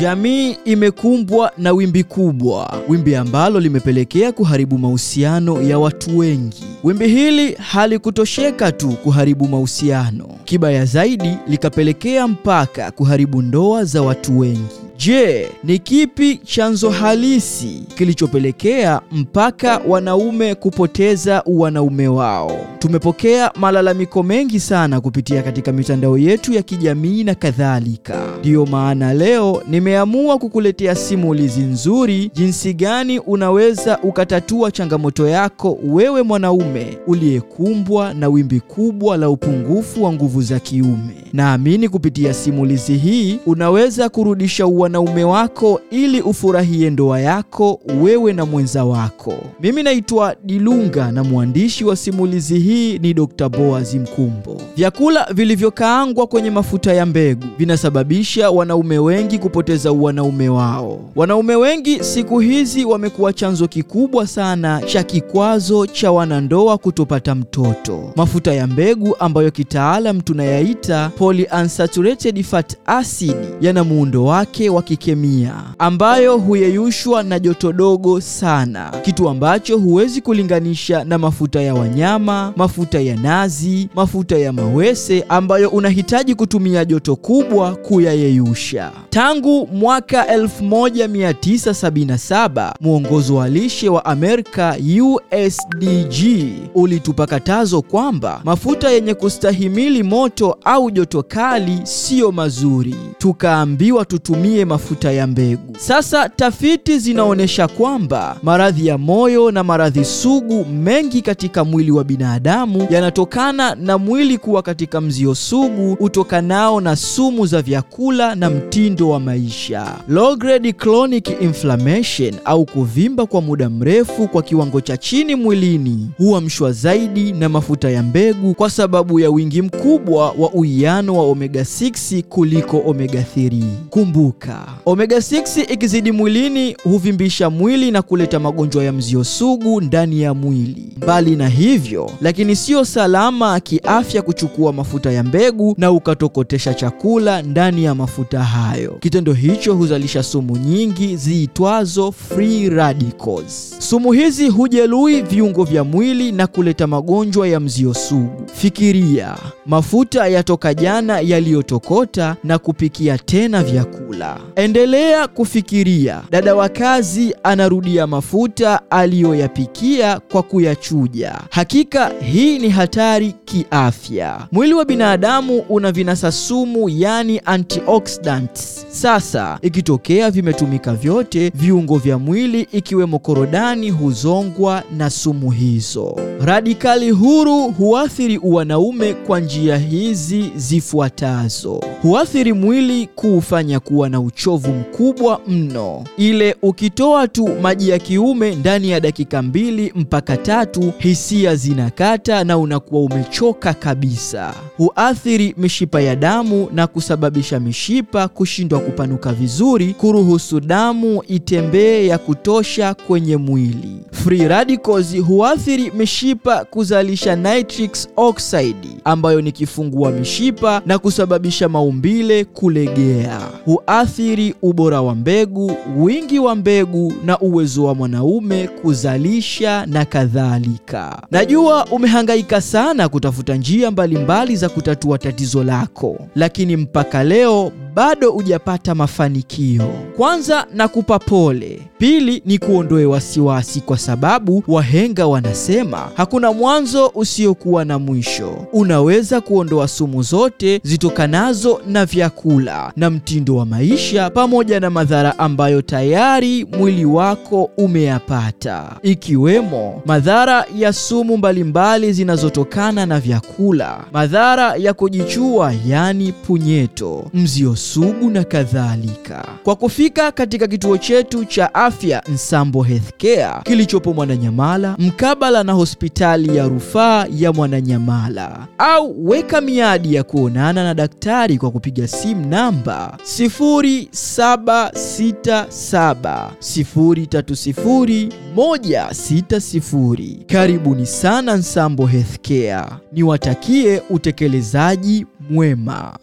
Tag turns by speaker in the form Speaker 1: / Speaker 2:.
Speaker 1: Jamii imekumbwa na wimbi kubwa, wimbi ambalo limepelekea kuharibu mahusiano ya watu wengi. Wimbi hili halikutosheka tu kuharibu mahusiano, kibaya zaidi likapelekea mpaka kuharibu ndoa za watu wengi. Je, ni kipi chanzo halisi kilichopelekea mpaka wanaume kupoteza wanaume wao? Tumepokea malalamiko mengi sana kupitia katika mitandao yetu ya kijamii na kadhalika. Ndiyo maana leo nimeamua kukuletea simulizi nzuri, jinsi gani unaweza ukatatua changamoto yako wewe mwanaume uliyekumbwa na wimbi kubwa la upungufu wa nguvu za kiume. Naamini kupitia simulizi hii unaweza kurudisha wanaume wako ili ufurahie ndoa yako wewe na mwenza wako. Mimi naitwa Dilunga na mwandishi wa simulizi hii ni Dr. Boaz Mkumbo. Vyakula vilivyokaangwa kwenye mafuta ya mbegu vinasababisha wanaume wengi kupoteza wanaume wao. Wanaume wengi siku hizi wamekuwa chanzo kikubwa sana cha kikwazo cha wanandoa kutopata mtoto. Mafuta ya mbegu ambayo kitaalam tunayaita polyunsaturated fat acid yana muundo wake wa kikemia ambayo huyeyushwa na joto dogo sana, kitu ambacho huwezi kulinganisha na mafuta ya wanyama, mafuta ya nazi, mafuta ya mawese ambayo unahitaji kutumia joto kubwa kuyayeyusha. Tangu mwaka 1977 mwongozo wa lishe wa Amerika USDG ulitupa katazo kwamba mafuta yenye kustahimili moto au joto kali siyo mazuri, tukaambiwa tutumie mafuta ya mbegu. Sasa tafiti zinaonyesha kwamba maradhi ya moyo na maradhi sugu mengi katika mwili wa binadamu yanatokana na mwili kuwa katika mzio sugu utokanao na sumu za vyakula na mtindo wa maisha. Low grade chronic inflammation au kuvimba kwa muda mrefu kwa kiwango cha chini mwilini huamshwa zaidi na mafuta ya mbegu kwa sababu ya wingi mkubwa wa uwiano wa omega 6 kuliko omega 3. Kumbuka, omega 6 ikizidi mwilini huvimbisha mwili na kuleta magonjwa ya mzio sugu ndani ya mwili. Mbali na hivyo, lakini sio salama kiafya kuchukua mafuta ya mbegu na ukatokotesha chakula ndani ya mafuta hayo. Kitendo hicho huzalisha sumu nyingi ziitwazo free radicals. Sumu hizi hujeruhi viungo vya mwili na kuleta magonjwa ya mzio sugu. Fikiria, mafuta yatoka jana yaliyotokota na kupikia tena vyakula. Endelea kufikiria, dada wa kazi anarudia mafuta aliyoyapikia kwa kuyachuja. Hakika hii ni hatari kiafya. Mwili wa binadamu una vinasa sumu, yani antioxidants. Sasa ikitokea vimetumika vyote, viungo vya mwili ikiwemo korodani huzongwa na sumu hizo. Radikali huru huathiri uwanaume kwa njia hizi zifuatazo: huathiri mwili kuufanya kuwa na uchovu mkubwa mno, ile ukitoa tu maji ya kiume ndani ya dakika mbili mpaka tatu, hisia zinakata na unakuwa umechoka kabisa. Huathiri mishipa ya damu na kusababisha mishipa kushindwa kupanuka vizuri, kuruhusu damu itembee ya kutosha kwenye mwili. Free radicals huathiri mishipa kuzalisha nitric oxide ambayo ni kifungua mishipa na kusababisha maumbile kulegea. Huathiri ubora wa mbegu, wingi wa mbegu na uwezo wa mwanaume kuzalisha na kadhalika. Najua umehangaika sana kutafuta njia mbalimbali mbali za kutatua tatizo lako, lakini mpaka leo bado hujapata mafanikio. Kwanza nakupa pole. Pili ni kuondoe wasiwasi, kwa sababu wahenga wanasema hakuna mwanzo usiokuwa na mwisho. Unaweza kuondoa sumu zote zitokanazo na vyakula na mtindo wa maisha pamoja na madhara ambayo tayari mwili wako umeyapata, ikiwemo madhara ya sumu mbalimbali zinazotokana na vyakula, madhara ya kujichua, yani punyeto, mzio sugu na kadhalika. Kwa kufika katika kituo chetu cha afya Nsambo Healthcare kilichopo Mwananyamala mkabala na hospitali ya rufaa ya Mwananyamala, au weka miadi ya kuonana na daktari kwa kupiga simu namba 0767 030 160. Karibuni sana Nsambo Healthcare, niwatakie utekelezaji mwema.